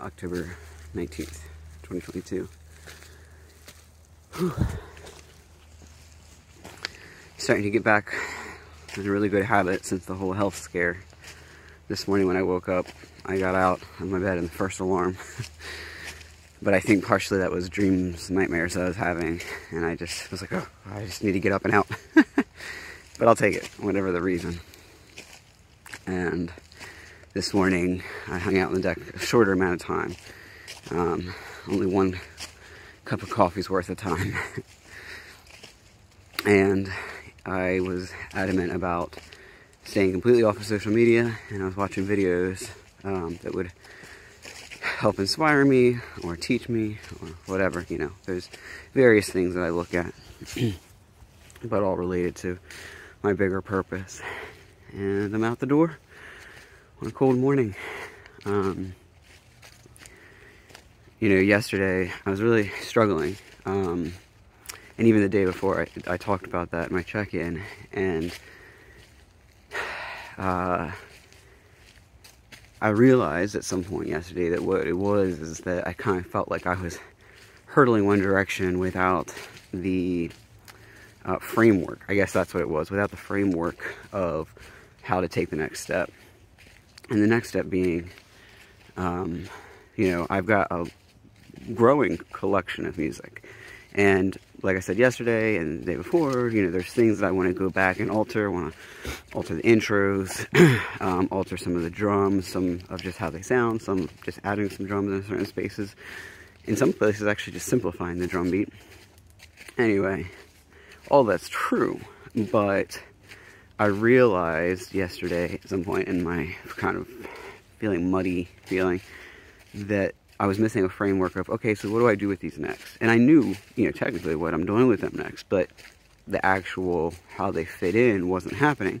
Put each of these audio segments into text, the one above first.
October 19th, 2022. Starting to get back in a really good habit since the whole health scare. This morning when I woke up, I got out of my bed in the first alarm. but I think partially that was dreams, nightmares I was having, and I just was like, oh, I just need to get up and out. but I'll take it, whatever the reason. And this morning, I hung out on the deck a shorter amount of time. Um, only one cup of coffee's worth of time. and I was adamant about staying completely off of social media, and I was watching videos um, that would help inspire me or teach me or whatever, you know. There's various things that I look at, but all related to my bigger purpose. And I'm out the door on a cold morning. Um, you know, yesterday I was really struggling. Um, and even the day before, I, I talked about that in my check in. And uh, I realized at some point yesterday that what it was is that I kind of felt like I was hurtling one direction without the uh, framework. I guess that's what it was, without the framework of how to take the next step. And the next step being, um, you know, I've got a growing collection of music. And like I said yesterday and the day before, you know, there's things that I want to go back and alter. I want to alter the intros, um, alter some of the drums, some of just how they sound, some just adding some drums in certain spaces. In some places, actually just simplifying the drum beat. Anyway, all that's true, but I realized yesterday at some point in my kind of feeling muddy feeling that I was missing a framework of, okay, so what do I do with these next? And I knew, you know, technically what I'm doing with them next, but the actual how they fit in wasn't happening.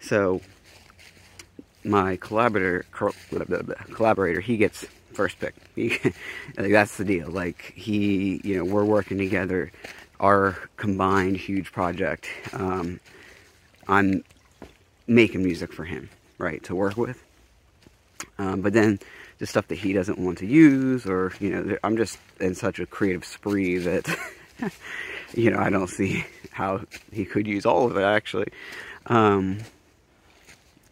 So my collaborator, collaborator, he gets first pick. He, like that's the deal. Like he, you know, we're working together. Our combined huge project. Um, I'm making music for him, right, to work with. Um, but then the stuff that he doesn't want to use, or, you know, I'm just in such a creative spree that, you know, I don't see how he could use all of it, actually. Um,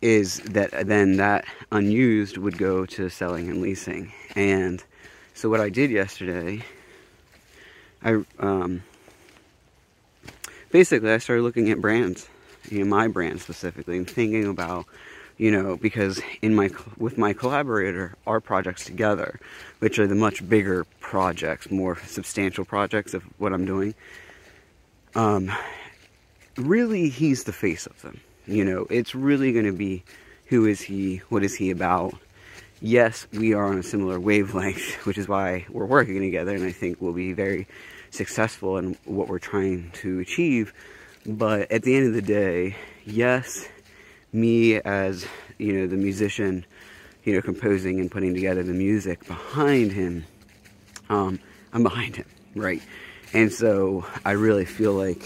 is that then that unused would go to selling and leasing. And so what I did yesterday, I, um, basically I started looking at brands you know, my brand specifically and thinking about you know because in my with my collaborator our projects together which are the much bigger projects more substantial projects of what i'm doing um really he's the face of them. You know it's really going to be who is he what is he about? Yes we are on a similar wavelength which is why we're working together and i think we'll be very successful in what we're trying to achieve but at the end of the day, yes, me as, you know, the musician, you know, composing and putting together the music behind him, um, I'm behind him, right? And so I really feel like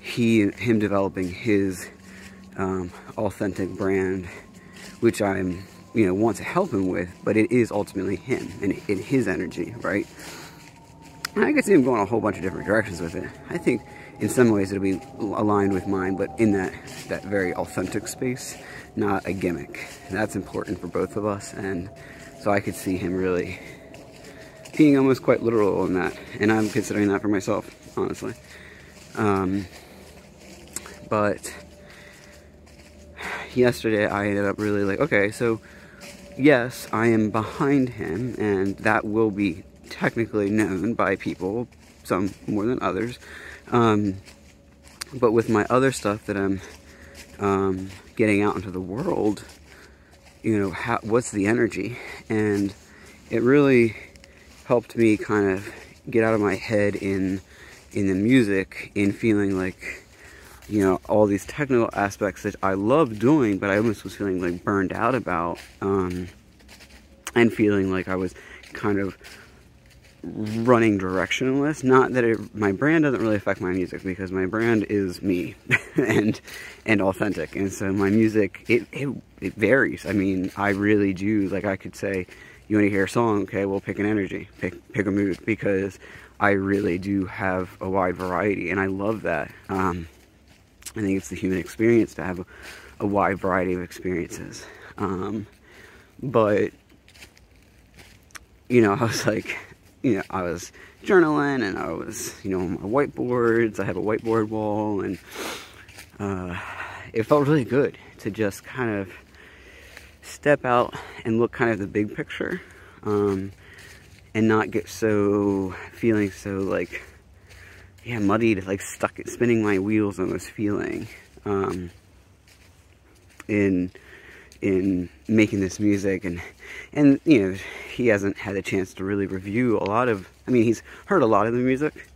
he, him developing his um, authentic brand, which I'm, you know, want to help him with, but it is ultimately him and, and his energy, right? And I could see him going a whole bunch of different directions with it. I think in some ways it'll be aligned with mine, but in that, that very authentic space, not a gimmick. That's important for both of us, and so I could see him really being almost quite literal in that, and I'm considering that for myself, honestly. Um, but yesterday I ended up really like, okay, so yes, I am behind him, and that will be technically known by people, some more than others. Um, but with my other stuff that I'm um, getting out into the world, you know, how, what's the energy? And it really helped me kind of get out of my head in in the music, in feeling like, you know, all these technical aspects that I love doing, but I almost was feeling like burned out about, um, and feeling like I was kind of running directionless. Not that it, my brand doesn't really affect my music because my brand is me and and authentic. And so my music it, it it varies. I mean, I really do like I could say, you want to hear a song? Okay, well, pick an energy, pick pick a mood, because I really do have a wide variety, and I love that. Um, I think it's the human experience to have a, a wide variety of experiences. Um, but you know, I was like, you know, I was journaling and I was, you know, on my whiteboards. I have a whiteboard wall, and uh, it felt really good to just kind of step out and look kind of the big picture um, and not get so feeling so like yeah muddied like stuck spinning my wheels almost feeling um, in in making this music and and you know he hasn't had a chance to really review a lot of I mean he's heard a lot of the music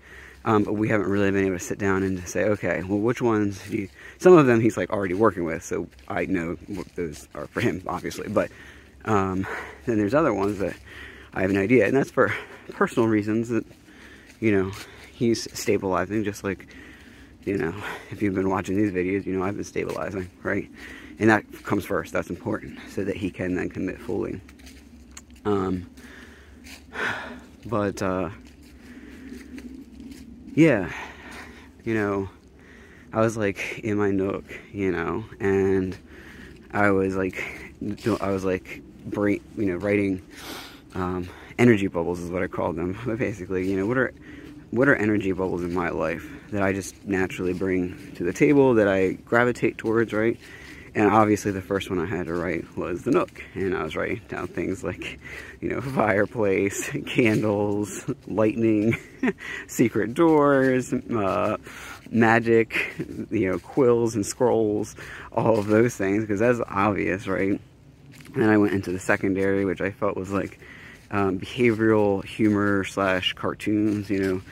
um, but we haven't really been able to sit down and say okay well which ones you some of them he's like already working with so I know what those are for him obviously but um, then there's other ones that I have an idea and that's for personal reasons that you know he's stabilizing just like you know if you've been watching these videos you know I've been stabilizing right and that comes first that's important so that he can then commit fully. Um, but uh, yeah you know I was like in my nook you know and I was like I was like you know writing um, energy bubbles is what I call them. But basically you know what are what are energy bubbles in my life that I just naturally bring to the table that I gravitate towards right and obviously the first one I had to write was the Nook. And I was writing down things like, you know, fireplace, candles, lightning, secret doors, uh, magic, you know, quills and scrolls, all of those things, because that's obvious, right? And then I went into the secondary, which I felt was like um, behavioral humor slash cartoons, you know,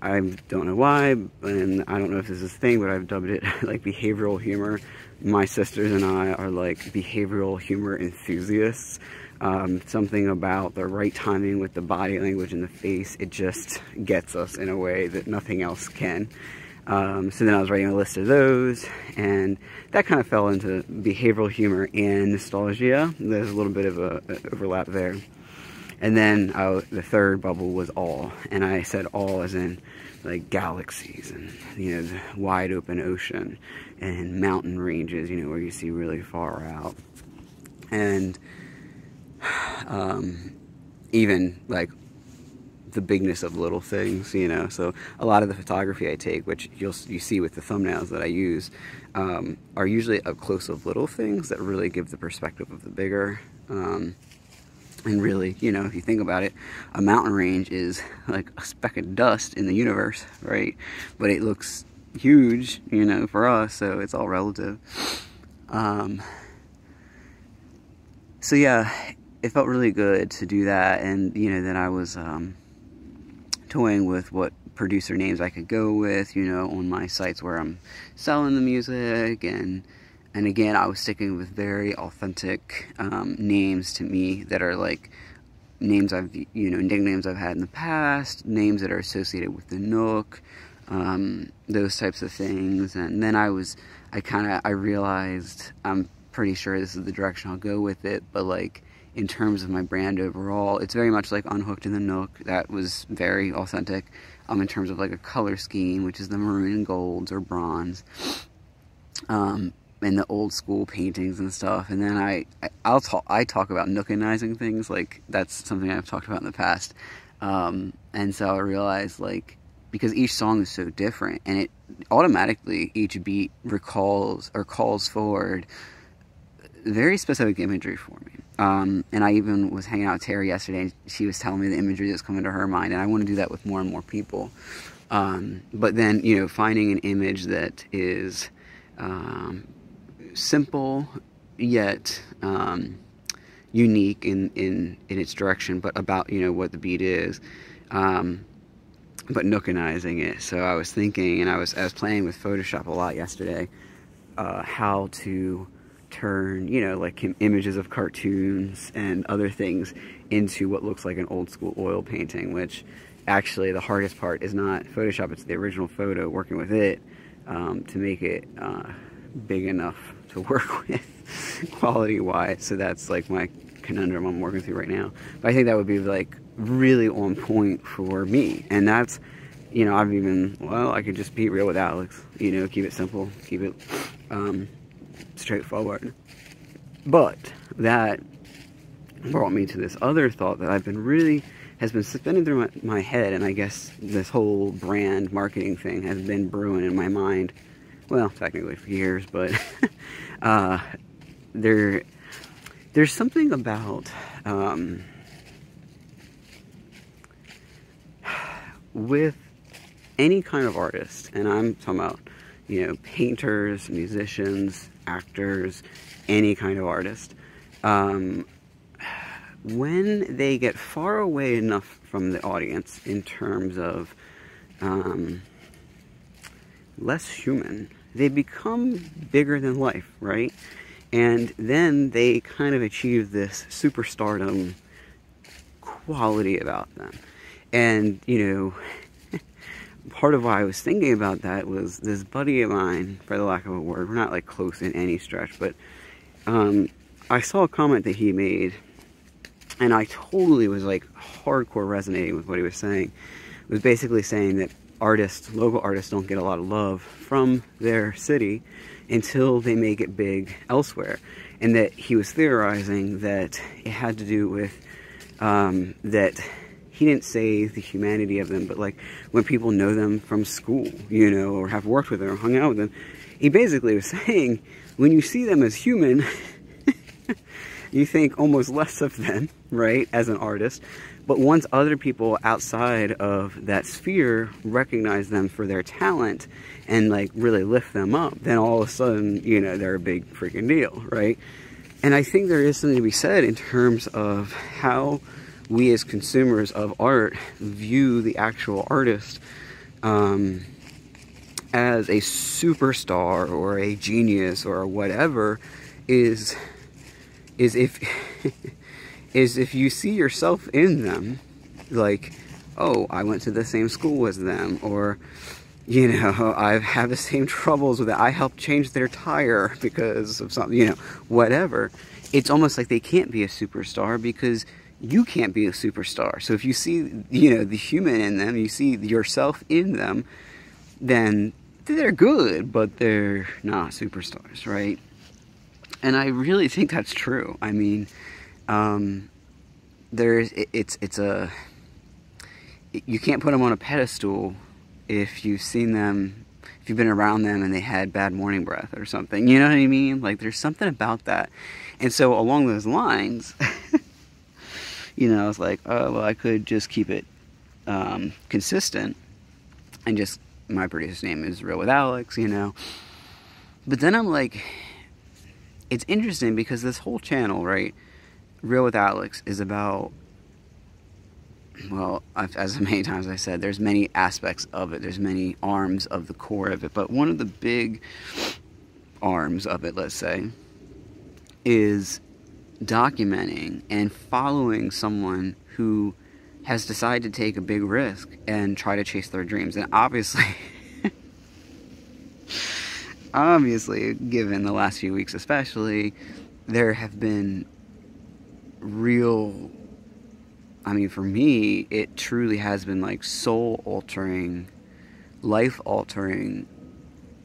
I don't know why, and I don't know if this is a thing, but I've dubbed it like behavioral humor. My sisters and I are like behavioral humor enthusiasts. Um, something about the right timing with the body language and the face, it just gets us in a way that nothing else can. Um, so then I was writing a list of those, and that kind of fell into behavioral humor and nostalgia. There's a little bit of a, a overlap there. And then uh, the third bubble was all, and I said all as in like galaxies and you know the wide open ocean and mountain ranges, you know where you see really far out, and um, even like the bigness of little things, you know. So a lot of the photography I take, which you'll you see with the thumbnails that I use, um, are usually up close of little things that really give the perspective of the bigger. Um, and really, you know, if you think about it, a mountain range is like a speck of dust in the universe, right? But it looks huge, you know, for us, so it's all relative. Um, so yeah, it felt really good to do that, and you know, then I was um, toying with what producer names I could go with, you know, on my sites where I'm selling the music and and again, I was sticking with very authentic um, names to me that are like names I've, you know, nicknames I've had in the past, names that are associated with the Nook, um, those types of things. And then I was, I kind of, I realized I'm pretty sure this is the direction I'll go with it, but like in terms of my brand overall, it's very much like Unhooked in the Nook. That was very authentic. Um, in terms of like a color scheme, which is the maroon and golds or bronze. Um, and the old school paintings and stuff. And then I, I will talk I talk about nookinizing things like that's something I've talked about in the past. Um, and so I realized like because each song is so different and it automatically each beat recalls or calls forward very specific imagery for me. Um, and I even was hanging out with Terry yesterday and she was telling me the imagery that's coming to her mind and I want to do that with more and more people. Um, but then, you know, finding an image that is um, simple yet um, unique in, in, in its direction, but about, you know, what the beat is. Um, but nookinizing it. So I was thinking, and I was, I was playing with Photoshop a lot yesterday, uh, how to turn, you know, like images of cartoons and other things into what looks like an old school oil painting, which actually the hardest part is not Photoshop, it's the original photo, working with it um, to make it uh, big enough to work with quality wise. So that's like my conundrum I'm working through right now. But I think that would be like really on point for me. And that's, you know, I've even, well, I could just be real with Alex, you know, keep it simple, keep it um, straightforward. But that brought me to this other thought that I've been really has been spinning through my, my, head, and I guess this whole brand marketing thing has been brewing in my mind. Well, technically for years, but uh, there, there's something about um, with any kind of artist, and I'm talking about you know painters, musicians, actors, any kind of artist. Um, when they get far away enough from the audience in terms of um, less human, they become bigger than life, right? And then they kind of achieve this superstardom quality about them. And, you know, part of why I was thinking about that was this buddy of mine, for the lack of a word, we're not like close in any stretch, but um, I saw a comment that he made and I totally was like hardcore resonating with what he was saying. It was basically saying that artists, local artists, don't get a lot of love from their city until they make it big elsewhere. And that he was theorizing that it had to do with um, that he didn't say the humanity of them, but like when people know them from school, you know, or have worked with them or hung out with them, he basically was saying when you see them as human, you think almost less of them, right, as an artist. But once other people outside of that sphere recognize them for their talent and like really lift them up, then all of a sudden, you know, they're a big freaking deal, right? And I think there is something to be said in terms of how we as consumers of art view the actual artist um, as a superstar or a genius or whatever is is if is if you see yourself in them like oh i went to the same school as them or you know i have the same troubles with it. I helped change their tire because of something you know whatever. It's almost like they can't be a superstar because you can't be a superstar. So if you see you know the human in them you see yourself in them then they're good but they're not superstars right? And I really think that's true. I mean, um, there's it, it's it's a you can't put them on a pedestal if you've seen them, if you've been around them and they had bad morning breath or something. You know what I mean? Like there's something about that. And so along those lines, you know, i was like, oh well, I could just keep it um, consistent and just my producer's name is Real with Alex, you know. But then I'm like, it's interesting because this whole channel, right, Real with Alex, is about well, as many times I said, there's many aspects of it. There's many arms of the core of it, but one of the big arms of it, let's say, is documenting and following someone who has decided to take a big risk and try to chase their dreams. And obviously, obviously, given the last few weeks especially, there have been real. I mean, for me, it truly has been like soul altering, life altering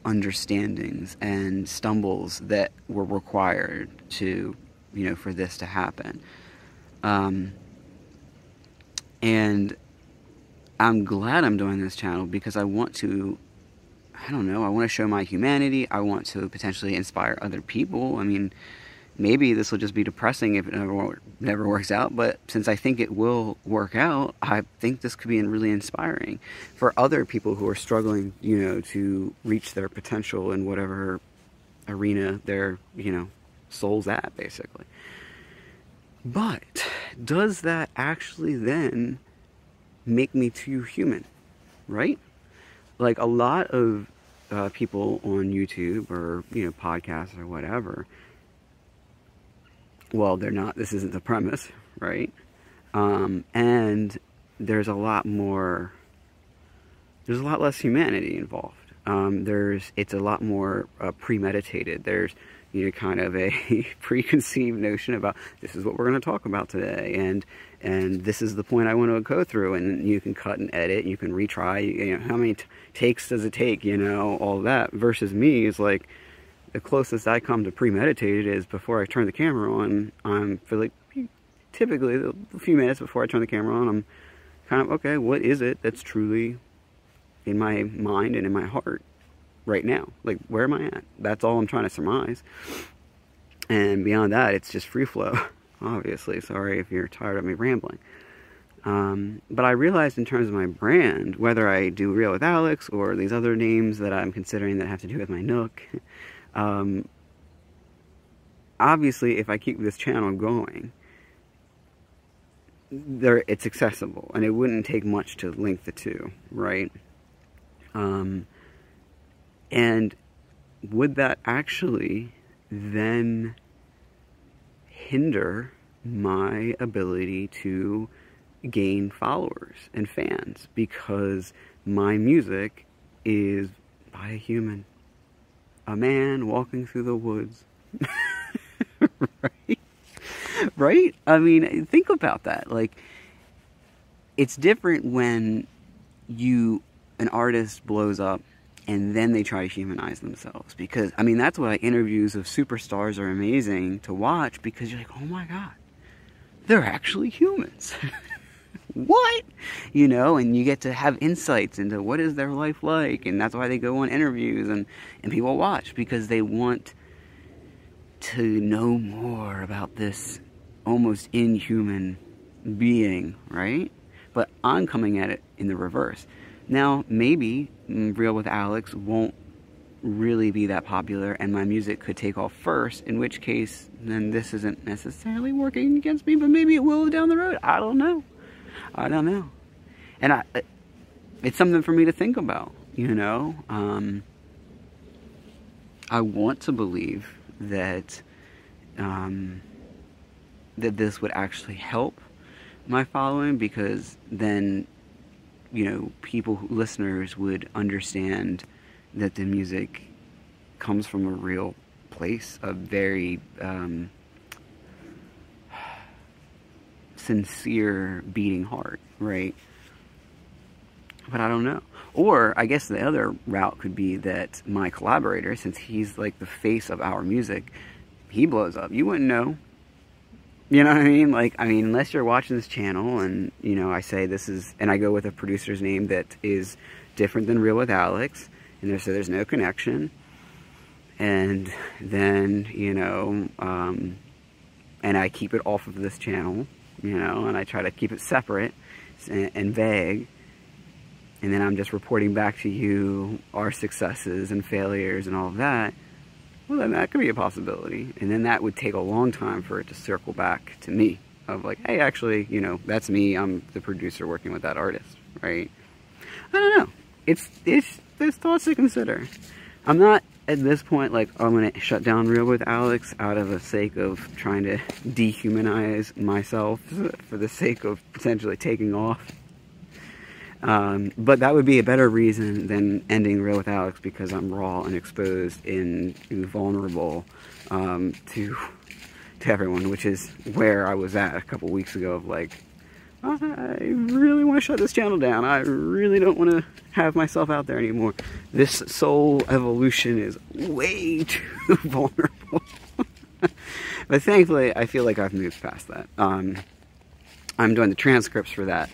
understandings and stumbles that were required to, you know, for this to happen. Um, and I'm glad I'm doing this channel because I want to I don't know, I want to show my humanity. I want to potentially inspire other people. I mean, maybe this will just be depressing if it never, never works out, but since I think it will work out, I think this could be really inspiring for other people who are struggling, you know, to reach their potential in whatever arena their, you know, soul's at, basically. But does that actually then make me too human, right? Like a lot of uh, people on YouTube or you know podcasts or whatever. Well, they're not. This isn't the premise, right? Um, and there's a lot more. There's a lot less humanity involved. Um, there's it's a lot more uh, premeditated. There's you know, kind of a preconceived notion about this is what we're going to talk about today, and and this is the point I want to go through, and you can cut and edit, you can retry, you know, how many takes does it take, you know, all that. Versus me is like the closest I come to premeditated is before I turn the camera on, I'm for like typically a few minutes before I turn the camera on, I'm kind of okay. What is it that's truly in my mind and in my heart? right now. Like, where am I at? That's all I'm trying to surmise. And beyond that, it's just free flow, obviously. Sorry if you're tired of me rambling. Um, but I realized in terms of my brand, whether I do Real with Alex or these other names that I'm considering that have to do with my Nook, um, obviously, if I keep this channel going, there it's accessible, and it wouldn't take much to link the two, right? Um, and would that actually then hinder my ability to gain followers and fans because my music is by a human, a man walking through the woods. right? Right? I mean, think about that. Like, it's different when you, an artist blows up and then they try to humanize themselves because i mean that's why interviews of superstars are amazing to watch because you're like oh my god they're actually humans what you know and you get to have insights into what is their life like and that's why they go on interviews and and people watch because they want to know more about this almost inhuman being right but i'm coming at it in the reverse now, maybe mm, Real with Alex won't really be that popular and my music could take off first, in which case, then this isn't necessarily working against me, but maybe it will down the road. I don't know. I don't know. And I, it's something for me to think about, you know? Um, I want to believe that, um, that this would actually help my following because then you know, people, listeners would understand that the music comes from a real place, a very um, sincere beating heart, right? But I don't know. Or I guess the other route could be that my collaborator, since he's like the face of our music, he blows up. You wouldn't know. You know what I mean? Like, I mean, unless you're watching this channel and, you know, I say this is, and I go with a producer's name that is different than Real with Alex, and there, so there's no connection. And then, you know, um, and I keep it off of this channel, you know, and I try to keep it separate and, vague. And then I'm just reporting back to you our successes and failures and all of that well, then that could be a possibility. And then that would take a long time for it to circle back to me of like, hey, actually, you know, that's me. I'm the producer working with that artist, right? I don't know. It's, it's, there's thoughts to consider. I'm not at this point like, I'm to shut down Real with Alex out of the sake of trying to dehumanize myself for the sake of potentially taking off. Um, but that would be a better reason than ending Real with Alex because I'm raw and exposed and vulnerable um, to to everyone, which is where I was at a couple weeks ago of like, I really want to shut this channel down. I really don't want to have myself out there anymore. This soul evolution is way too vulnerable. but thankfully, I feel like I've moved past that. Um, I'm doing the transcripts for that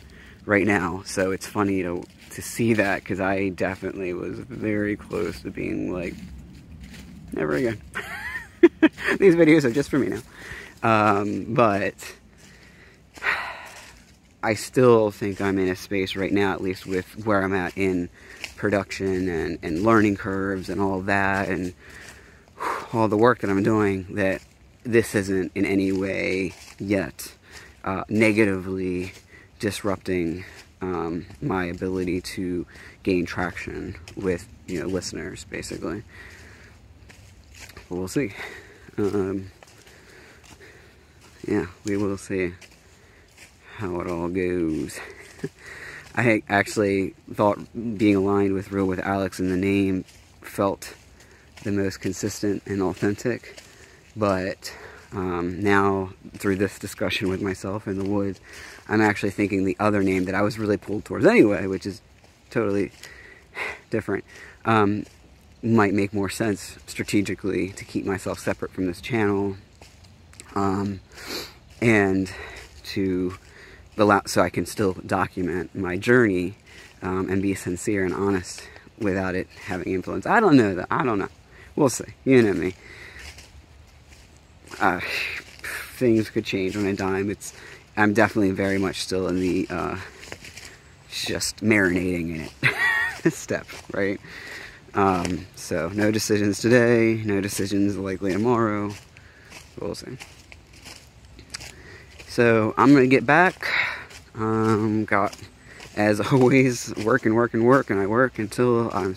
right now. So it's funny to to see that because I definitely was very close to being like, never again. These videos are just for me now. Um, but I still think I'm in a space right now, at least with where I'm at in production and, and learning curves and all that and all the work that I'm doing that this isn't in any way yet uh, negatively disrupting um, my ability to gain traction with you know listeners basically. But we'll see. Um, yeah we will see how it all goes. I actually thought being aligned with Real with Alex in the name felt the most consistent and authentic But um, now, through this discussion with myself in the woods, I'm actually thinking the other name that I was really pulled towards anyway, which is totally different, um, might make more sense strategically to keep myself separate from this channel um, and to so I can still document my journey um, and be sincere and honest without it having influence. I don't know that. I don't know. We'll see. You know me. Uh, things could change on a dime. It's I'm definitely very much still in the uh, just marinating in it step, right? Um, so no decisions today, no decisions likely tomorrow. We'll see. So I'm gonna get back. Um, got as always work and work and work, and I work until I'm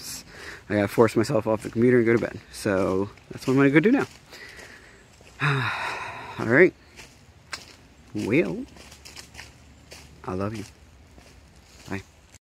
I gotta force myself off the computer and go to bed. So that's what I'm gonna go do now. All right. Well, I love you.